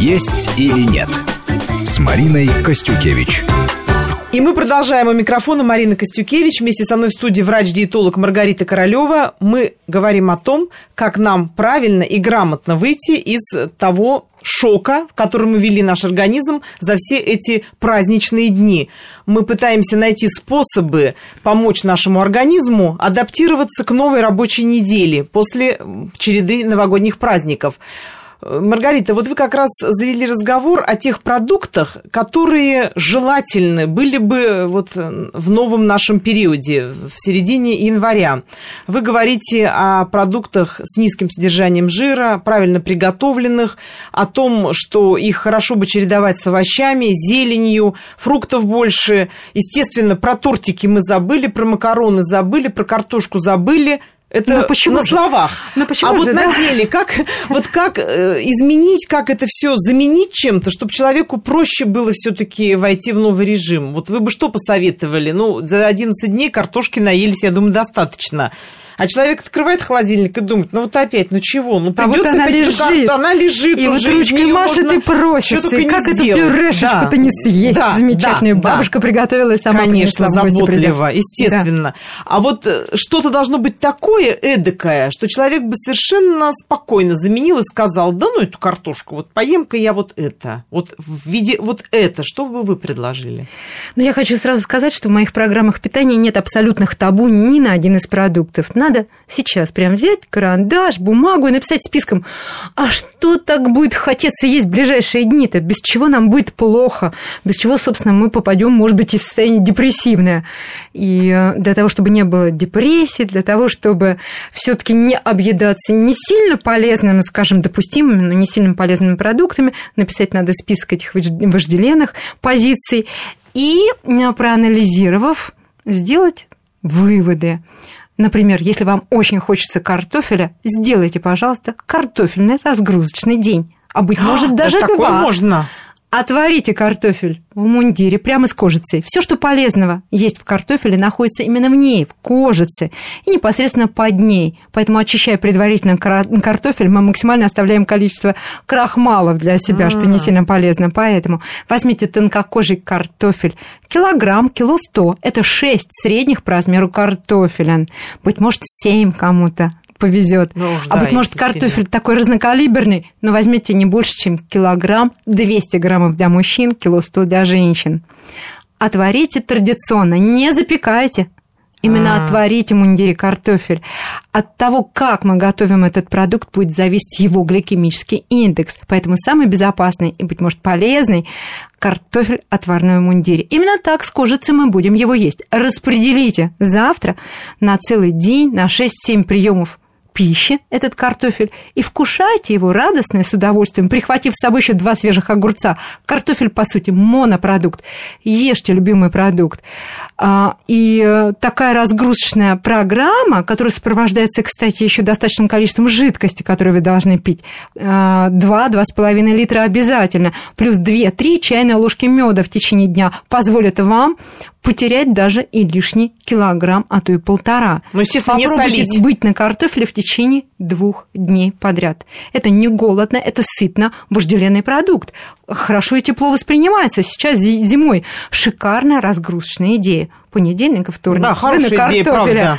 «Есть или нет» с Мариной Костюкевич. И мы продолжаем у микрофона Марина Костюкевич. Вместе со мной в студии врач-диетолог Маргарита Королева. Мы говорим о том, как нам правильно и грамотно выйти из того шока, в который мы ввели наш организм за все эти праздничные дни. Мы пытаемся найти способы помочь нашему организму адаптироваться к новой рабочей неделе после череды новогодних праздников. Маргарита, вот вы как раз завели разговор о тех продуктах, которые желательны были бы вот в новом нашем периоде, в середине января. Вы говорите о продуктах с низким содержанием жира, правильно приготовленных, о том, что их хорошо бы чередовать с овощами, зеленью, фруктов больше. Естественно, про тортики мы забыли, про макароны забыли, про картошку забыли – это ну, почему на же? словах. Ну, почему а же, вот да? на деле, как, вот как э, изменить, как это все заменить чем-то, чтобы человеку проще было все-таки войти в новый режим? Вот вы бы что посоветовали? Ну, за 11 дней картошки наелись, я думаю, достаточно. А человек открывает холодильник и думает, ну вот опять, ну чего, ну А вот придется она опять лежит. карту, она лежит И вот уже. ручкой в неё машет и только И как эту пюрешечку-то Да. не съесть Да, замечательную. да, да. Бабушка приготовила и сама Конечно, заботливо, естественно. А вот э, что-то должно быть такое эдакое, что человек бы совершенно спокойно заменил и сказал, да ну эту картошку, вот поем-ка я вот это, вот в виде вот это, что бы вы предложили? Но я хочу сразу сказать, что в моих программах питания нет абсолютных табу ни на один из продуктов. Надо сейчас прям взять карандаш, бумагу и написать списком, а что так будет хотеться есть в ближайшие дни-то, без чего нам будет плохо, без чего, собственно, мы попадем, может быть, и в состояние депрессивное. И э, для того, чтобы не было депрессии, для того, чтобы все таки не объедаться не сильно полезными, скажем, допустимыми, но не сильно полезными продуктами, написать надо список этих вожд- вожделенных позиций и, проанализировав, сделать выводы. Например, если вам очень хочется картофеля, сделайте, пожалуйста, картофельный разгрузочный день. А быть может даже такое два. можно. Отварите картофель в мундире прямо с кожицей. Все, что полезного есть в картофеле, находится именно в ней, в кожице, и непосредственно под ней. Поэтому, очищая предварительно картофель, мы максимально оставляем количество крахмалов для себя, что не сильно полезно. Поэтому возьмите тонкокожий картофель, килограмм, кило сто. Это 6 средних по размеру картофеля. Быть может, 7 кому-то повезет. Ну уж а да, быть может, картофель такой разнокалиберный, но возьмите не больше, чем килограмм, 200 граммов для мужчин, кило 100 для женщин. Отварите традиционно, не запекайте. Именно А. отварите мундире картофель. От того, как мы готовим этот продукт, будет зависеть его гликемический индекс. Поэтому самый безопасный и, быть может, полезный картофель отварной в мундире. Именно так с кожицей мы будем его есть. Распределите завтра на целый день, на 6-7 приемов пищи этот картофель и вкушайте его радостно и с удовольствием, прихватив с собой еще два свежих огурца. Картофель, по сути, монопродукт. Ешьте любимый продукт. А, И э, такая разгрузочная программа, которая сопровождается, кстати, еще достаточным количеством жидкости, которую вы должны пить, 2-2,5 литра обязательно, плюс 2-3 чайные ложки меда в течение дня позволит вам потерять даже и лишний килограмм, а то и полтора. Ну, естественно, не Попробуйте солить. быть на картофеле в течение двух дней подряд. Это не голодно, это сытно, вожделенный продукт. Хорошо и тепло воспринимается. Сейчас зи- зимой шикарная разгрузочная идея. Понедельник и вторник. Да, хорошая идея, правда.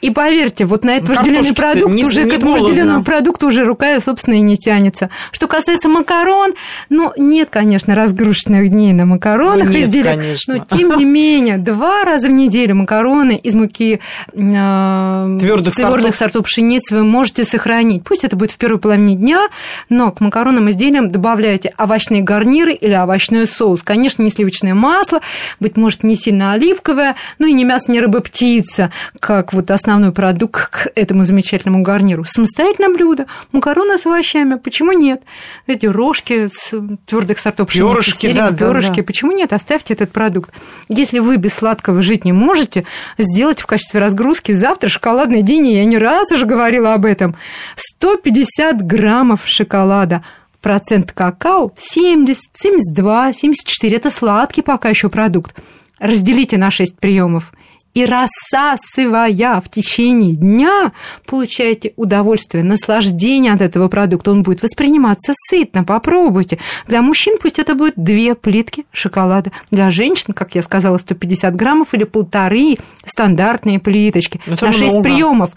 И поверьте, вот на этот Ну, вожделенный продукт не- уже не к этому голодно. вожделенному продукту уже рука, собственно, и не тянется. Что касается макарон, ну, нет, конечно, разгрузочных дней на макаронах Ну, нет, изделиях, конечно. но тем не менее, два раза в неделю макароны из муки э, Твёрдых сортов. сортов пшеницы вы можете сохранить. Пусть это будет в первой половине дня, но к макаронным изделиям добавляйте овощные гарниры или овощной соус. Конечно, не сливочное масло, быть может, не сильно оливковое, но и не мясо, не рыба, птица, как вот основной продукт к этому замечательному гарниру. Самостоятельное блюдо, макароны с овощами, почему нет? Эти рожки с твердых сортов пшеницы, Пёрышки, зелень, да, да, пёрышки, да. почему нет? Оставьте этот продукт. Если вы без сладкого жить не можете, сделать в качестве разгрузки завтра шоколадный день, и я не раз уже говорила об этом, 150 граммов шоколада, процент какао 70, 72, 74. Это сладкий пока еще продукт. Разделите на 6 приемов и рассасывая в течение дня, получаете удовольствие, наслаждение от этого продукта. Он будет восприниматься сытно, попробуйте. Для мужчин пусть это будет две плитки шоколада. Для женщин, как я сказала, 150 граммов или полторы стандартные плиточки Это на 6 много. приемов.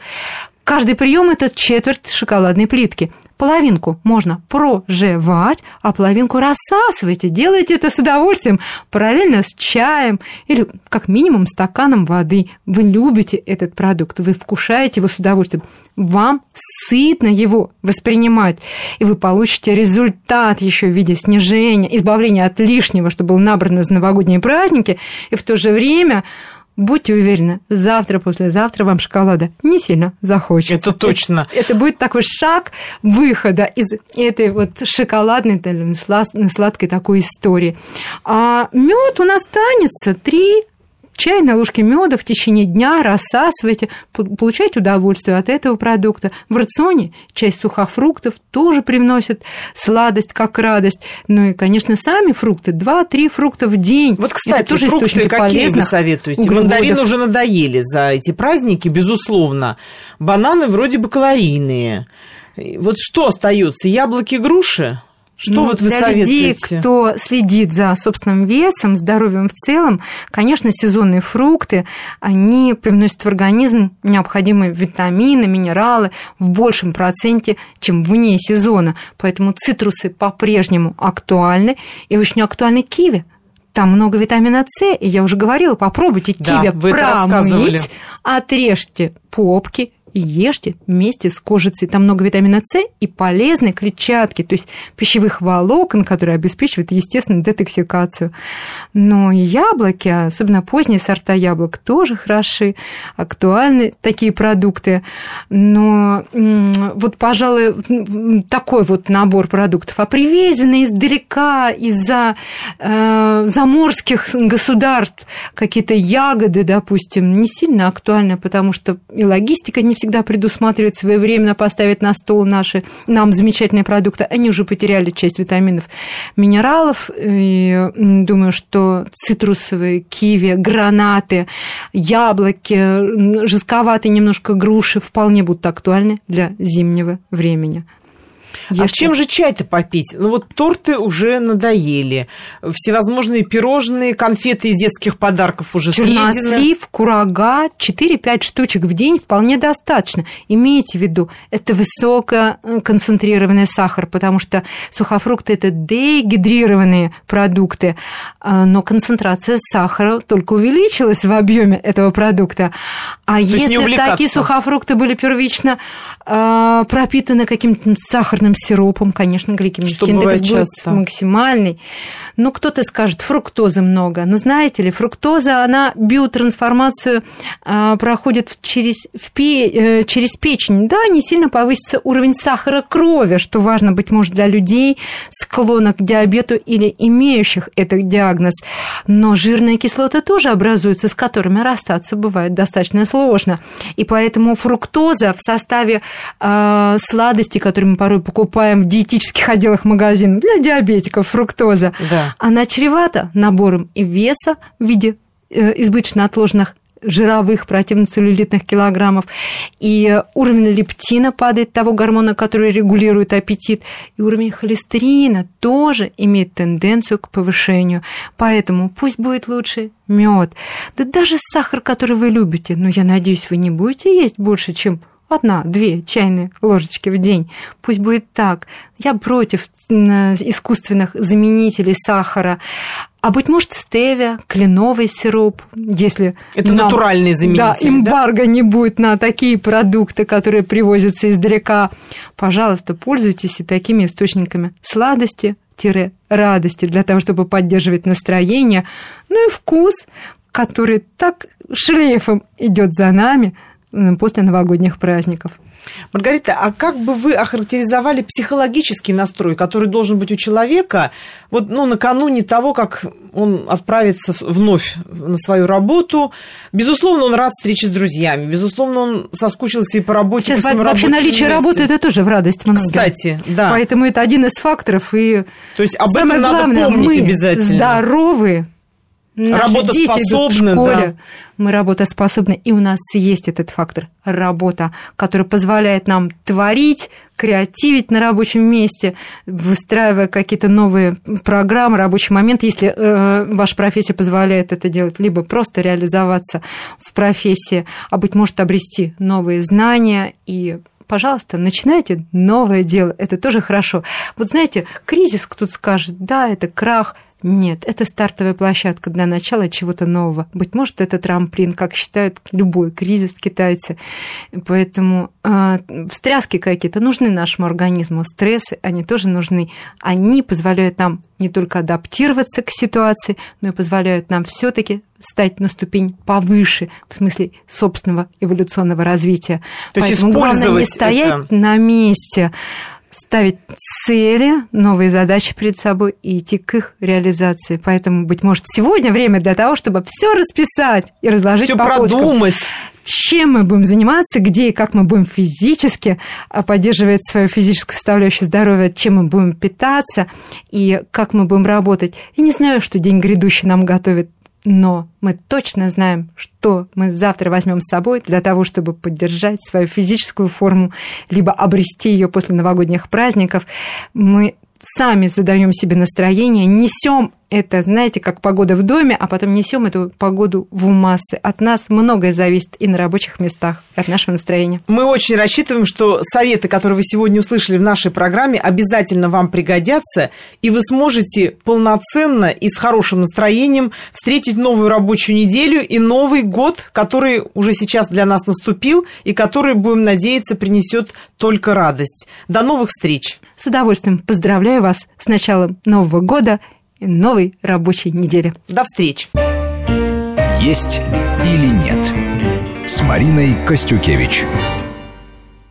Каждый прием это четверть шоколадной плитки. Половинку можно прожевать, а половинку рассасывайте. Делайте это с удовольствием, параллельно с чаем или как минимум стаканом воды. Вы любите этот продукт, вы вкушаете его с удовольствием. Вам сытно его воспринимать, и вы получите результат еще в виде снижения, избавления от лишнего, что было набрано за новогодние праздники, и в то же время Будьте уверены, завтра, послезавтра вам шоколада не сильно захочется. Это точно. Это, это будет такой шаг выхода из этой вот шоколадной, сладкой такой истории. А мед у нас останется три чайной ложки меда в течение дня рассасывайте, получайте удовольствие от этого продукта. В рационе часть сухофруктов тоже привносит сладость как радость. Ну и, конечно, сами фрукты. Два-три фрукта в день. Вот, Это кстати, тоже фрукты какие вы советуете? углеводов. Мандарины уже надоели за эти праздники, безусловно. Бананы вроде бы калорийные. Вот что остается? Яблоки, груши? Что Ну, вот вы для советуете? людей, кто следит за собственным весом, здоровьем в целом, конечно, сезонные фрукты, они привносят в организм необходимые витамины, минералы в большем проценте, чем вне сезона. Поэтому цитрусы по-прежнему актуальны, и очень актуальны киви. Там много витамина С, и я уже говорила, попробуйте Да, киви промыть, отрежьте попки и ешьте вместе с кожицей. Там много витамина С и полезной клетчатки, то есть пищевых волокон, которые обеспечивают естественную детоксикацию. Но яблоки, особенно поздние сорта яблок, тоже хороши, актуальны такие продукты. Но вот, пожалуй, такой вот набор продуктов, а привезенные издалека из-за э, заморских государств какие-то ягоды, допустим, не сильно актуальны, потому что и логистика не всегда предусматривает своевременно поставить на стол наши нам замечательные продукты. Они уже потеряли часть витаминов, минералов. И думаю, что цитрусовые, киви, гранаты, яблоки, жестковатые немножко груши вполне будут актуальны для зимнего времени. А с Ешьте. чем же чай-то попить? Ну вот торты уже надоели. Всевозможные пирожные, конфеты из детских подарков уже съедены. Чернослив, курага, 4-5 штучек в день вполне достаточно. Имейте в виду, это высококонцентрированный сахар, потому что сухофрукты – это дегидрированные продукты, а, но концентрация сахара только увеличилась в объеме этого продукта. А не если такие сухофрукты были первично а, пропитаны каким-то сахарным сиропом, конечно, гликемический Что индекс будет часто. максимальный. Ну, кто-то скажет, фруктозы много. Но знаете ли, фруктоза, она биотрансформацию а, проходит через, в пе- э, через печень. Да, не сильно повысится уровень сахара крови, что важно, быть может, для людей, склонных к диабету или имеющих этот диагноз. Но жирные кислоты тоже образуются, с которыми расстаться бывает достаточно сложно. И поэтому фруктоза в составе э, сладостей, которые мы порой покупаем в диетических отделах магазинов для диабетиков, фруктоза, Да. она чревата набором и веса в виде э, избыточно отложенных жировых противноцеллюлитных килограммов, и уровень лептина падает, того гормона, который регулирует аппетит, и уровень холестерина тоже имеет тенденцию к повышению. Поэтому пусть будет лучше мед, да даже сахар, который вы любите, но я надеюсь, вы не будете есть больше, чем одна-две чайные ложечки в день. Пусть будет так. Я против м, искусственных заменителей сахара. А быть может, стевия, кленовый сироп, если Это нам- натуральные заменители, Да, да? эмбарго не будет на такие продукты, которые привозятся издалека. Пожалуйста, пользуйтесь и такими источниками сладости, радости для того, чтобы поддерживать настроение, ну и вкус, который так шлейфом идет за нами после новогодних праздников. Маргарита, а как бы вы охарактеризовали психологический настрой, который должен быть у человека вот, ну, накануне того, как он отправится вновь на свою работу? Безусловно, он рад встрече с друзьями, безусловно, он соскучился и по работе, Сейчас по своему вообще наличие месту. работы это тоже в радость многим. Кстати, да. Поэтому это один из факторов. И То есть об самое этом надо главное, помнить мы обязательно. здоровы, Наши школе, да. мы работоспособны, и у нас есть этот фактор работа, который позволяет нам творить, креативить на рабочем месте, выстраивая какие-то новые программы, рабочий момент, если э, ваша профессия позволяет это делать, либо просто реализоваться в профессии, а быть может обрести новые знания и пожалуйста, начинайте новое дело, это тоже хорошо. Вот знаете, кризис, кто-то скажет, да, это крах, нет, это стартовая площадка для начала чего-то нового. Быть может, это трамплин, как считают любой кризис китайцы. Поэтому э, встряски какие-то нужны нашему организму, стрессы, они тоже нужны. Они позволяют нам не только адаптироваться к ситуации, но и позволяют нам все-таки стать на ступень повыше в смысле собственного эволюционного развития. То Поэтому главное не стоять это... на месте, ставить цели, новые задачи перед собой и идти к их реализации. Поэтому, быть может, сегодня время для того, чтобы все расписать и разложить все по продумать. Чем мы будем заниматься, где и как мы будем физически а, поддерживать свою физическую составляющую здоровья, чем мы будем питаться и как мы будем работать. Я не знаю, что день грядущий нам готовит но мы точно знаем, что мы завтра возьмем с собой для того, чтобы поддержать свою физическую форму, либо обрести ее после новогодних праздников. Мы сами задаем себе настроение, несем это, знаете, как погода в доме, а потом несем эту погоду в массы. От нас многое зависит и на рабочих местах, от нашего настроения. Мы очень рассчитываем, что советы, которые вы сегодня услышали в нашей программе, обязательно вам пригодятся, и вы сможете полноценно и с хорошим настроением встретить новую рабочую неделю и Новый год, который уже сейчас для нас наступил, и который, будем надеяться, принесет только радость. До новых встреч! С удовольствием поздравляю вас с началом Нового года новой рабочей недели. До встречи. Есть или нет с Мариной Костюкевич.